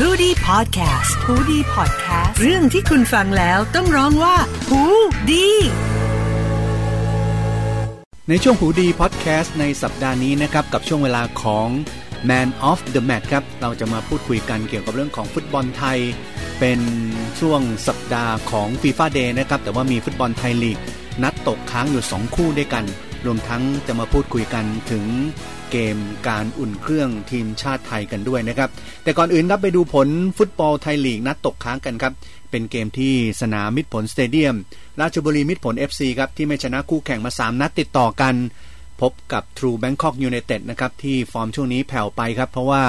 ฮูดี้พอดแคสต์ฮูดี้พอดแคสต์เรื่องที่คุณฟังแล้วต้องร้องว่าฮูดีในช่วงหูดีพอดแคสต์ในสัปดาห์นี้นะครับ กับช่วงเวลาของ Man of the Match ครับ เราจะมาพูดคุยกันเกี่ยวกับเรื่องของฟุตบอลไทย เป็นช่วงสัปดาห์ของ FIFA Day นะครับ แต่ว่ามีฟุตบอลไทยลีก นัดตกค้างอยู่ 2 คู่ด้วยกัน รวมทั้งจะมาพูดคุยกันถึงเกมการอุ่นเครื่องทีมชาติไทยกันด้วยนะครับ แต่ก่อนอื่นครับไปดูผลฟุตบอลไทยลีกนัดตกค้างกันครับ เป็นเกมที่สนามมิตรผลสเตเดียม ราชบุรีมิตรผล FC ครับที่ไม่ชนะคู่แข่งมา 3 นัดติดต่อกัน พบกับ True Bangkok United นะครับที่ฟอร์มช่วงนี้แผ่วไปครับ เพราะว่า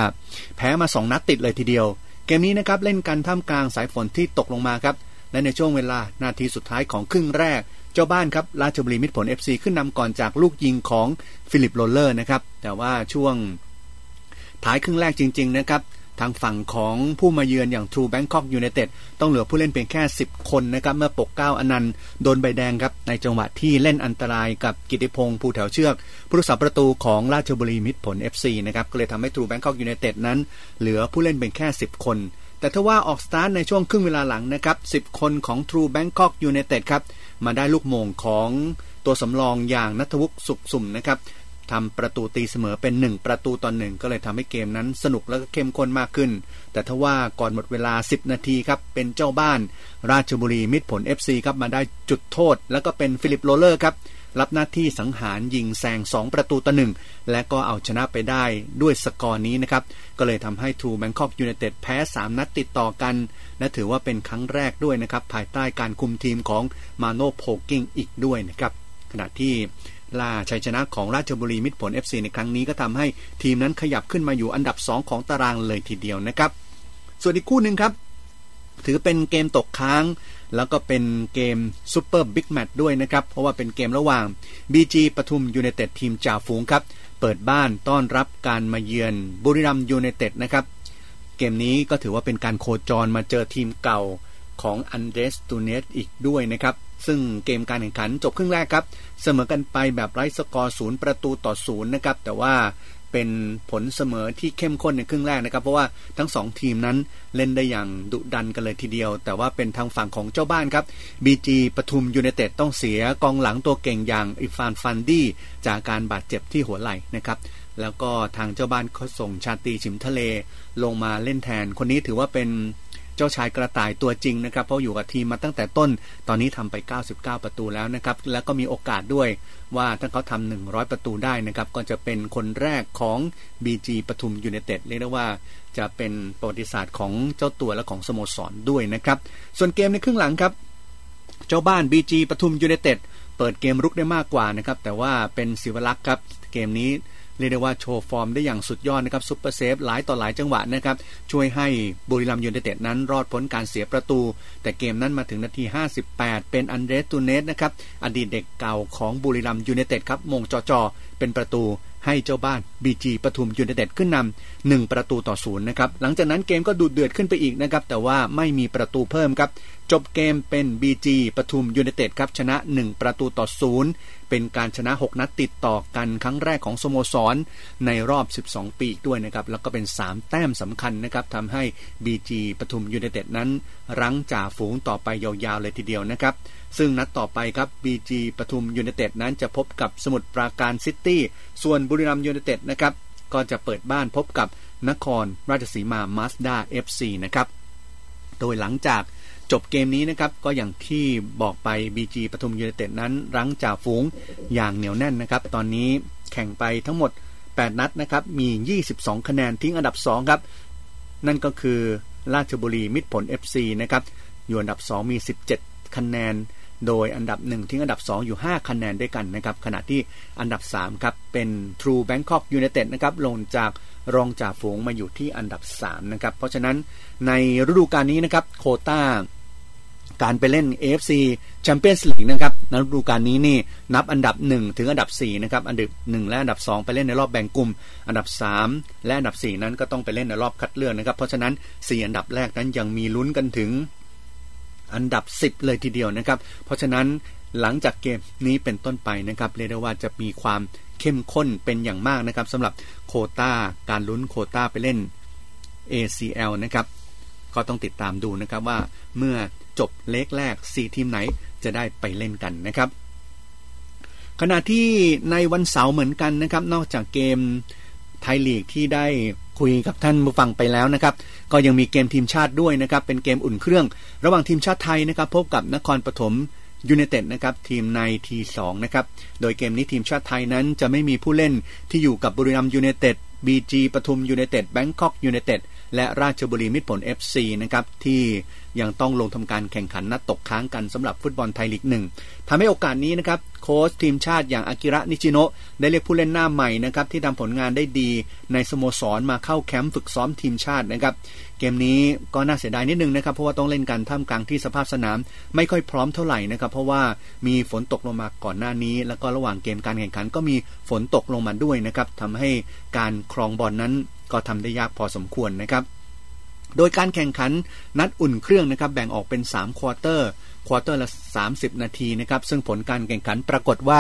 แพ้มา 2 นัดติดเลยทีเดียว เกมนี้นะครับเล่นกันท่ามกลางสายฝนที่ตกลงมาครับและในช่วงเวลานาทีสุดท้ายของครึ่งแรก เจ้าบ้านครับราชบุรีมิตรผล FC ขึ้นนำก่อนจากลูกยิงของฟิลิปโรเลอร์นะครับ แต่ว่าช่วงท้ายครึ่งแรกจริง ๆ นะครับ ทางฝั่งของผู้มาเยือนอย่าง True Bangkok United ต้องเหลือผู้เล่นเพียงแค่ 10 คนนะครับ เมื่อปกเก้าอนันต์โดนใบแดงครับ ในจังหวะที่เล่นอันตรายกับกิติพงศ์ภูแถวเชือก ผู้รักษาประตูของราชบุรีมิตรผล FC นะครับก็เลยทำให้ True Bangkok United นั้น เหลือผู้เล่นเพียงแค่ 10 คน แต่ถ้าว่าออกสตาร์ทในช่วงครึ่งเวลาหลังนะครับ10 คนของ True Bangkok United ครับมาได้ลูกโหม่งของตัวสำรองอย่างนัทวุฒิสุขสุ่มนะครับทำประตูตีเสมอเป็น 1 ประตูต่อหนึ่งก็เลยทำให้เกมนั้นสนุกและก็เข้มข้นมากขึ้น แต่ทว่าก่อนหมดเวลา 10 นาทีครับเป็นเจ้าบ้าน ราชบุรีมิตรผล FC ครับมาได้จุดโทษ แล้วก็เป็นฟิลิปโรเลอร์ครับ รับหน้าที่สังหารยิงแซง 2 ประตูต่อหนึ่งและก็เอาชนะไปได้ด้วยสกอร์นี้นะครับ ก็เลยทำให้ True Bangkok United แพ้ 3 นัดติดต่อกัน และถือว่าเป็นครั้งแรกด้วยนะครับ ภายใต้การคุมทีมของมาโน่ โพลกิ้งอีกด้วยนะครับ ขณะที่ล่าชัยชนะของราชบุรีมิตรผล FC ในครั้งนี้ก็ทำให้ทีมนั้นขยับขึ้นมาอยู่อันดับ 2 ของตารางเลยทีเดียวนะครับ ส่วนอีกคู่หนึ่งครับ ถือเป็นเกมตกค้าง แล้วก็เป็นเกมซูเปอร์บิ๊กแมตช์ด้วยนะครับ เพราะว่าเป็นเกมระหว่าง BG ปทุมยูไนเต็ดทีมจ่าฝูงครับ เปิดบ้านต้อนรับการมาเยือนบุรีรัมย์ยูไนเต็ดนะครับ เกมนี้ก็ถือว่าเป็นการโคจรมาเจอทีมเก่าของอันเดรสตูเนสอีกด้วยนะครับ ซึ่งเกมการแข่งขันจบครึ่งแรกครับ เสมอกันไปแบบไร้สกอร์ศูนย์ประตูต่อศูนย์นะครับ แต่ว่า เป็นผลเสมอที่เข้มข้นในครึ่งแรกนะครับ เพราะว่าทั้ง 2 ทีมนั้นเล่นได้อย่างดุดันกันเลยทีเดียว แต่ว่าเป็นทางฝั่งของเจ้าบ้านครับ BG ปทุมยูไนเต็ดต้องเสียกองหลังตัวเก่งอย่างอิฟานฟันดี้จากการบาดเจ็บที่หัวไหล่นะครับแล้วก็ทางเจ้าบ้านเขาส่งชาตีฉิมทะเล ลงมาเล่นแทน คนนี้ถือว่าเป็น เจ้าชายกระต่ายตัวจริงนะครับ เพราะอยู่กับทีมมาตั้งแต่ต้น ตอนนี้ทำไป 99 ประตูแล้วนะครับ แล้วก็มีโอกาสด้วยว่าถ้าเขาทำ100 ประตูได้นะครับ ก็จะเป็นคนแรกของ BG ปทุมยูเนเต็ดเรียกได้ว่าจะเป็นประวัติศาสตร์ของเจ้าตัวและของสโมสรด้วยนะครับ ส่วนเกมในครึ่งหลังครับ เจ้าบ้าน BG ปทุมยูไนเต็ดเปิดเกมรุกได้มากกว่านะครับ แต่ว่าเป็นศิวรักษ์ครับ เกมนี้ เรียกได้ว่าโชว์ฟอร์มได้อย่างสุดยอดนะครับ super save หลายต่อหลายจังหวะนะครับช่วยให้บุรีรัมย์ยูไนเต็ดนั้นรอดพ้นการเสียประตู แต่เกมนั้นมาถึงนาที 58 เป็นอันเดรสตูเญซนะครับอดีตเด็กเก่าของบุรีรัมย์ยูไนเต็ดครับโหม่งจ่อๆเป็นประตูให้เจ้าบ้านบีจีปทุมยูไนเต็ดขึ้นนำ1ประตูต่อศูนย์นะครับหลังจากนั้นเกมก็ดุเดือดขึ้นไปอีกนะครับแต่ว่าไม่มีประตูเพิ่มครับ จบเกมเป็น BG ปทุมยูไนเต็ดครับชนะ 1 ประตูต่อศูนย์เป็นการชนะ 6 นัดติดต่อกันครั้งแรกของสโมสร ในรอบ 12 ปีด้วยนะครับ แล้วก็เป็น 3 แต้มสำคัญนะครับทำให้ BG ปทุมยูไนเต็ดนั้น รั้งจ่าฝูงต่อไปยาวๆเลยทีเดียวนะครับ ซึ่งนัดต่อไปครับ BG ปทุมยูไนเต็ดนั้นจะพบกับสมุทรปราการซิตี้ ส่วนบุรีรัมย์ยูไนเต็ดนะครับ ก็จะเปิดบ้านพบกับนครราชสีมามาสด้า FC นะครับ โดยหลังจาก จบเกมนี้นะครับก็อย่างที่บอกไป BG ปทุมยูไนเต็ดนั้น รั้งจ่าฝูงอย่างเหนียวแน่นนะครับ ตอนนี้แข่งไปทั้งหมด 8 นัดนะครับ มี 22 คะแนนทิ้งอันดับ 2 ครับ นั่นก็คือราชบุรีมิตรผล FC นะครับ อยู่อันดับ 2 มี 17 คะแนน โดยอันดับ 1 ทิ้งอันดับ 2 อยู่ 5 คะแนนด้วยกันนะครับ ขณะที่อันดับ 3 ครับ เป็น True Bangkok United นะครับลงจากรองจ่าฝูงมาอยู่ที่อันดับ 3 นะครับ เพราะฉะนั้นในฤดูกาลนี้นะครับโคต้า การไปเล่น AFC Champions League นะครับในฤดูกาลนี้นี่นับอันดับ 1 ถึงอันดับ4นะครับอันดับ 1 และอันดับ 2 ไปเล่นในรอบแบ่งกลุ่ม อันดับ 3 และอันดับ 4 นั้นก็ต้องไปเล่นในรอบคัดเลือกนะครับเพราะฉะนั้น 4 อันดับแรกนั้นยังมีลุ้นกันถึงอันดับ 10 เลยทีเดียวนะครับเพราะฉะนั้นหลังจากเกมนี้เป็นต้นไปนะครับเรียกได้ว่าจะมีความเข้มข้นเป็นอย่างมากนะครับสำหรับโคตาการลุ้นโคตาไปเล่น ACL นะครับก็ต้องติดตามดูนะครับว่าเมื่อ จบเล็กแรก 4 ทีมไหนจะได้ไปเล่นกันนะครับ ขณะที่ในวันเสาร์เหมือนกันนะครับ นอกจากเกมไทยลีกที่ได้คุยกับท่านผู้ฟังไปแล้วนะครับ ก็ยังมีเกมทีมชาติด้วยนะครับ เป็นเกมอุ่นเครื่อง ระหว่างทีมชาติไทยนะครับ พบกับนครปฐมยูไนเต็ดนะครับทีมใน T2นะครับ โดยเกมนี้ทีมชาติไทยนั้นจะไม่มีผู้เล่นที่อยู่กับบุรีรัมย์ยูไนเต็ด BG ปทุมยูไนเต็ด Bangkok United และราชบุรีมิตรผล FC นะครับที่ ยังต้องลงทำการแข่งขันนัดตกค้างกันสำหรับฟุตบอลไทยลีกหนึ่งทำให้โอกาสนี้นะครับโค้ชทีมชาติอย่างอากิระนิชิโนะได้เรียกผู้เล่นหน้าใหม่นะครับที่ทำผลงานได้ดีในสโมสรมาเข้าแคมป์ฝึกซ้อมทีมชาตินะครับเกมนี้ก็น่าเสียดายนิดนึงนะครับเพราะว่าต้องเล่นกันท่ามกลางที่สภาพสนาม ไม่ค่อยพร้อมเท่าไหร่นะครับเพราะว่ามีฝนตกลงมาก่อนหน้านี้ แล้วก็ระหว่างเกมการแข่งขันก็มีฝนตกลงมาด้วยนะครับทำให้การครองบอลนั้นก็ทำได้ยากพอสมควรนะครับ โดยการแข่งขันนัดอุ่นเครื่องนะครับแบ่งออกเป็น 3 quarter quarter ละ 30 นาทีนะครับซึ่งผลการแข่งขันปรากฏว่า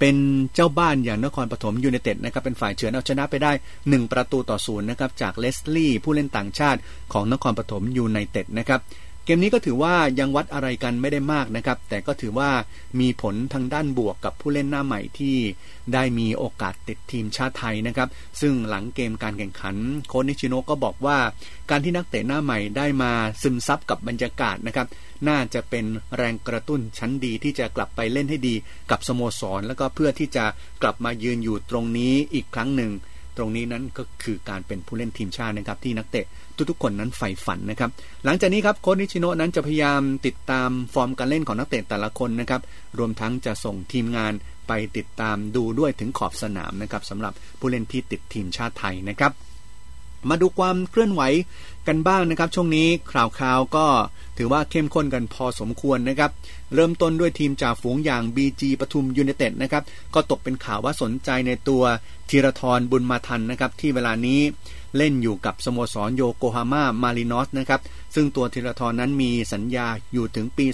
เป็นเจ้าบ้านอย่างนครปฐมยูไนเต็ดนะครับเป็นฝ่ายเฉือนเอาชนะไปได้ 1 ประตูต่อศูนย์นะครับจากเลสลี่ผู้เล่นต่างชาติของนครปฐมยูไนเต็ดนะครับ เกมนี้ก็ถือว่ายังวัดอะไรกันไม่ได้มากนะครับ แต่ก็ถือว่ามีผลทางด้านบวกกับผู้เล่นหน้าใหม่ที่ได้มีโอกาสติดทีมชาติไทยนะครับ ซึ่งหลังเกมการแข่งขัน โค้ชนิชิโนก็บอกว่า การที่นักเตะหน้าใหม่ได้มาซึมซับกับบรรยากาศนะครับ น่าจะเป็นแรงกระตุ้นชั้นดีที่จะกลับไปเล่นให้ดีกับสโมสร แล้วก็เพื่อที่จะกลับมายืนอยู่ตรงนี้อีกครั้งหนึ่ง ตรงนี้นั้นก็คือการเป็นผู้เล่นทีมชาตินะครับที่นักเตะทุกๆคนนั้นใฝ่ฝันนะครับ หลังจากนี้ครับโค้ชนิชิโนะนั้นจะพยายามติดตามฟอร์มการเล่นของนักเตะแต่ละคนนะครับ รวมทั้งจะส่งทีมงานไปติดตามดูด้วยถึงขอบสนามนะครับสำหรับผู้เล่นที่ติดทีมชาติไทยนะครับ มาดูความเคลื่อนไหวกันบ้างนะครับ ช่วงนี้ข่าวคราวก็ถือว่าเข้มข้นกันพอสมควรนะครับ เริ่มต้นด้วยทีมจ่าฝูงอย่าง BG ปทุมยูไนเต็ดนะครับ ก็ตกเป็นข่าวว่าสนใจในตัวธีราทรบุญมาทันนะครับ ที่เวลานี้ เล่นอยู่กับสโมสรโยโกฮาม่ามารินอสนะครับ ซึ่งตัวธีราทรนั้นมีสัญญาอยู่ถึงปี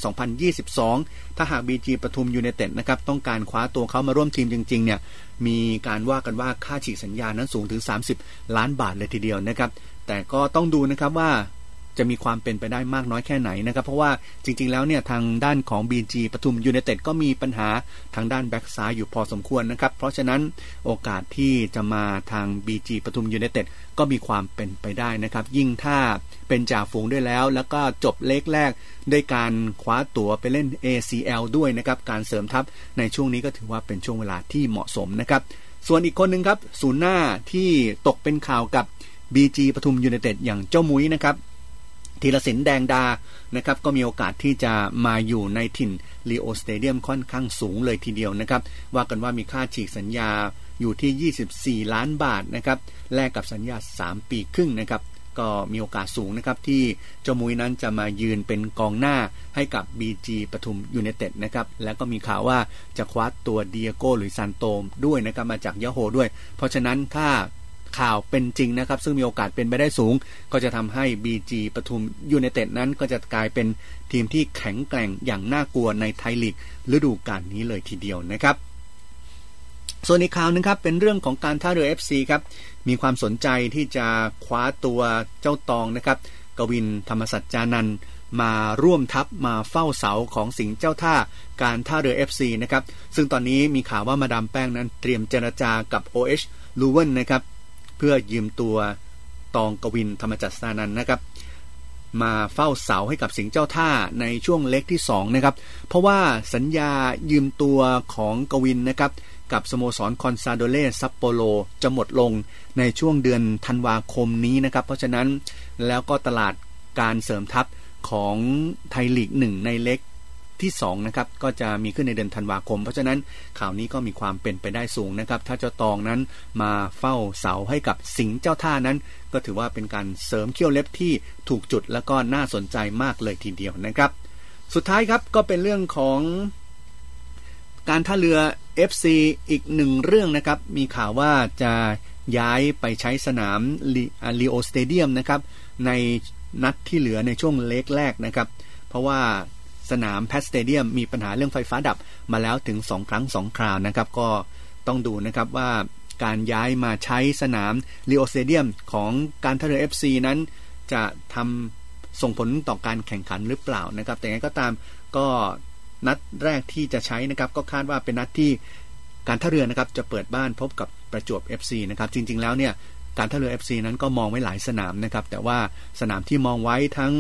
2022 ถ้าหาก BG ปทุมยูไนเต็ดนะครับต้องการคว้าตัวเขามาร่วมทีมจริงๆเนี่ยมีการว่ากันว่าค่าฉีกสัญญานั้นสูงถึง 30 ล้านบาทเลยทีเดียวนะครับ แต่ก็ต้องดูนะครับว่า จะมีความเป็นไปได้มากน้อยแค่ไหนนะครับ เพราะว่าจริง ๆ แล้วเนี่ยทางด้านของ BG ปทุมยูเนเต็ดก็มีปัญหาทางด้านแบ็กซ้ายอยู่พอสมควรนะครับ เพราะฉะนั้นโอกาสที่จะมาทาง BG ปทุมยูเนเต็ดก็มีความเป็นไปได้นะครับ ยิ่งถ้าเป็นจ่าฝูงด้วยแล้ว แล้วก็จบเล็กแรกด้วยการคว้าตั๋วไปเล่น ACL ด้วยนะครับ การเสริมทัพในช่วงนี้ก็ถือว่าเป็นช่วงเวลาที่เหมาะสมนะครับ ส่วนอีกคนหนึ่งครับศูนย์หน้าที่ตกเป็นข่าวกับ BG ปทุมยูไนเต็ดอย่างเจ้ามุ้ยนะครับ ธีรศิลป์แดงดานะครับก็มีโอกาสที่จะมาอยู่ในถิ่น Leo Stadium ค่อนข้างสูงเลยทีเดียวนะครับ ว่ากันว่ามีค่าฉีกสัญญาอยู่ที่ 24 ล้านบาทนะครับแลกกับสัญญา 3 ปีครึ่งนะครับก็มีโอกาสสูงนะครับที่เจ้ามุ้ยนั้นจะมายืนเป็นกองหน้าให้กับ BG ปทุมยูไนเต็ดนะครับแล้วก็มีข่าวว่าจะคว้าตัวเดียโก้หรือซานโตมด้วยนะครับมาจากยะโฮด้วย เพราะฉะนั้นถ้า ข่าวเป็นจริงนะครับ ซึ่งมีโอกาสเป็นไปได้สูง ก็จะทำให้ BG ปทุมยูเนเต็ดนั้นก็จะกลายเป็นทีมที่แข็งแกร่งอย่างน่ากลัวในไทยลีกฤดูกาลนี้เลยทีเดียวนะครับส่วนอีกข่าวนึงครับเป็นเรื่องของการท่าเรือ FC ครับมีความสนใจที่จะคว้าตัวเจ้าตองนะครับกวินธรรมสัจจานันมาร่วมทัพมาเฝ้าเสาของสิงห์เจ้าท่าการท่าเรือ FC นะครับซึ่งตอนนี้มีข่าวว่ามาดามแป้งนั้นเตรียมเจรจากับ OH Leuven นะครับ เพื่อยืมตัวตองกวินทร์ธรรมสัจจานันท์นะครับ มาเฝ้าเสาให้กับสิงห์เจ้าท่าในช่วง leg ที่2นะครับเพราะว่าสัญญายืมตัวของกวินทร์นะครับกับสโมสรคอนซาโดเล่ซัปโปโลจะหมดลงในช่วงเดือนธันวาคมนี้นะครับ เพราะฉะนั้นแล้วก็ตลาดการเสริมทัพของไทยลีกหนึ่งในเล็ก ที่2นะครับก็จะมีขึ้นในเดือนธันวาคม เพราะฉะนั้นข่าวนี้ก็มีความเป็นไปได้สูงนะครับ ถ้าเจ้าตองนั้นมาเฝ้าเสาให้กับสิงห์เจ้าท่านั้น ก็ถือว่าเป็นการเสริมเขี้ยวเล็บที่ถูกจุดแล้วก็น่าสนใจมากเลยทีเดียวนะครับ สุดท้ายครับก็เป็นเรื่องของการท่าเรือ FC อีกหนึ่งเรื่องนะครับ มีข่าวว่าจะย้ายไปใช้สนาม Leo Stadium นะครับในนัดที่เหลือในช่วง leg แรกนะครับ เพราะว่า สนาม PAT Stadium มีปัญหาเรื่องไฟฟ้าดับมาแล้วถึง 2 ครั้ง 2 คราวนะครับ ก็ต้องดูนะครับว่าการย้ายมาใช้สนาม Leo Stadium ของการท่าเรือ FC นั้น จะทำส่งผลต่อการแข่งขันหรือเปล่านะครับ แต่ไงก็ตามก็นัดแรกที่จะใช้นะครับ ก็คาดว่าเป็นนัดที่การท่าเรือนะครับจะเปิดบ้านพบกับประจวบ FC นะครับ จริง ๆ แล้วเนี่ยการท่าเรือ FC นั้นก็มองไว้หลายสนามนะครับ แต่ว่าสนามที่มองไว้ทั้ง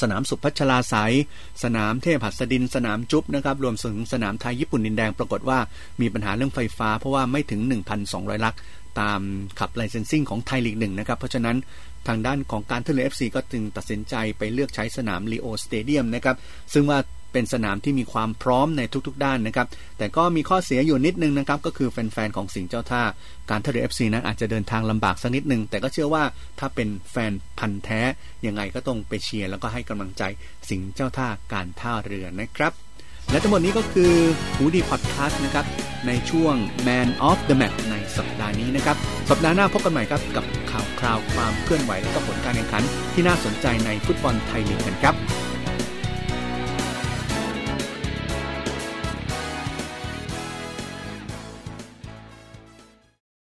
สนามศุภชลาศัยสนามเทพหัสดิน สนามจุ๊บนะครับ รวมถึงสนามไทยญี่ปุ่นดินแดงปรากฏว่ามีปัญหาเรื่องไฟฟ้า เพราะว่าไม่ถึง 1,200 lux ตาม club licensing ของไทยลีกหนึ่งนะครับ เพราะฉะนั้นทางด้านของการท่า FC ก็จึงตัดสินใจไปเลือกใช้สนาม Leo Stadium นะครับ ซึ่งว่า เป็นสนามที่มีความพร้อมในทุกๆ ด้านนะครับ แต่ก็มีข้อเสียอยู่นิดนึงนะครับ ก็คือแฟนๆ ของสิงห์เจ้าท่า การท่าเรือ FC นั้นอาจจะเดินทางลำบากสักนิดนึง แต่ก็เชื่อว่าถ้าเป็นแฟนพันธ์แท้ยังไงก็ต้องไปเชียร์แล้วก็ให้กำลังใจสิงห์เจ้าท่าการท่าเรือนะครับและทั้งหมดนี้ก็คือหูดีพอดแคสต์นะครับ ในช่วง Man of the Match ในสัปดาห์นี้นะครับ สัปดาห์หน้าพบกันใหม่ครับกับข่าวคราวความเคลื่อนไหวและก็ผลการแข่งขันที่น่าสนใจในฟุตบอลไทยลีกกันครับ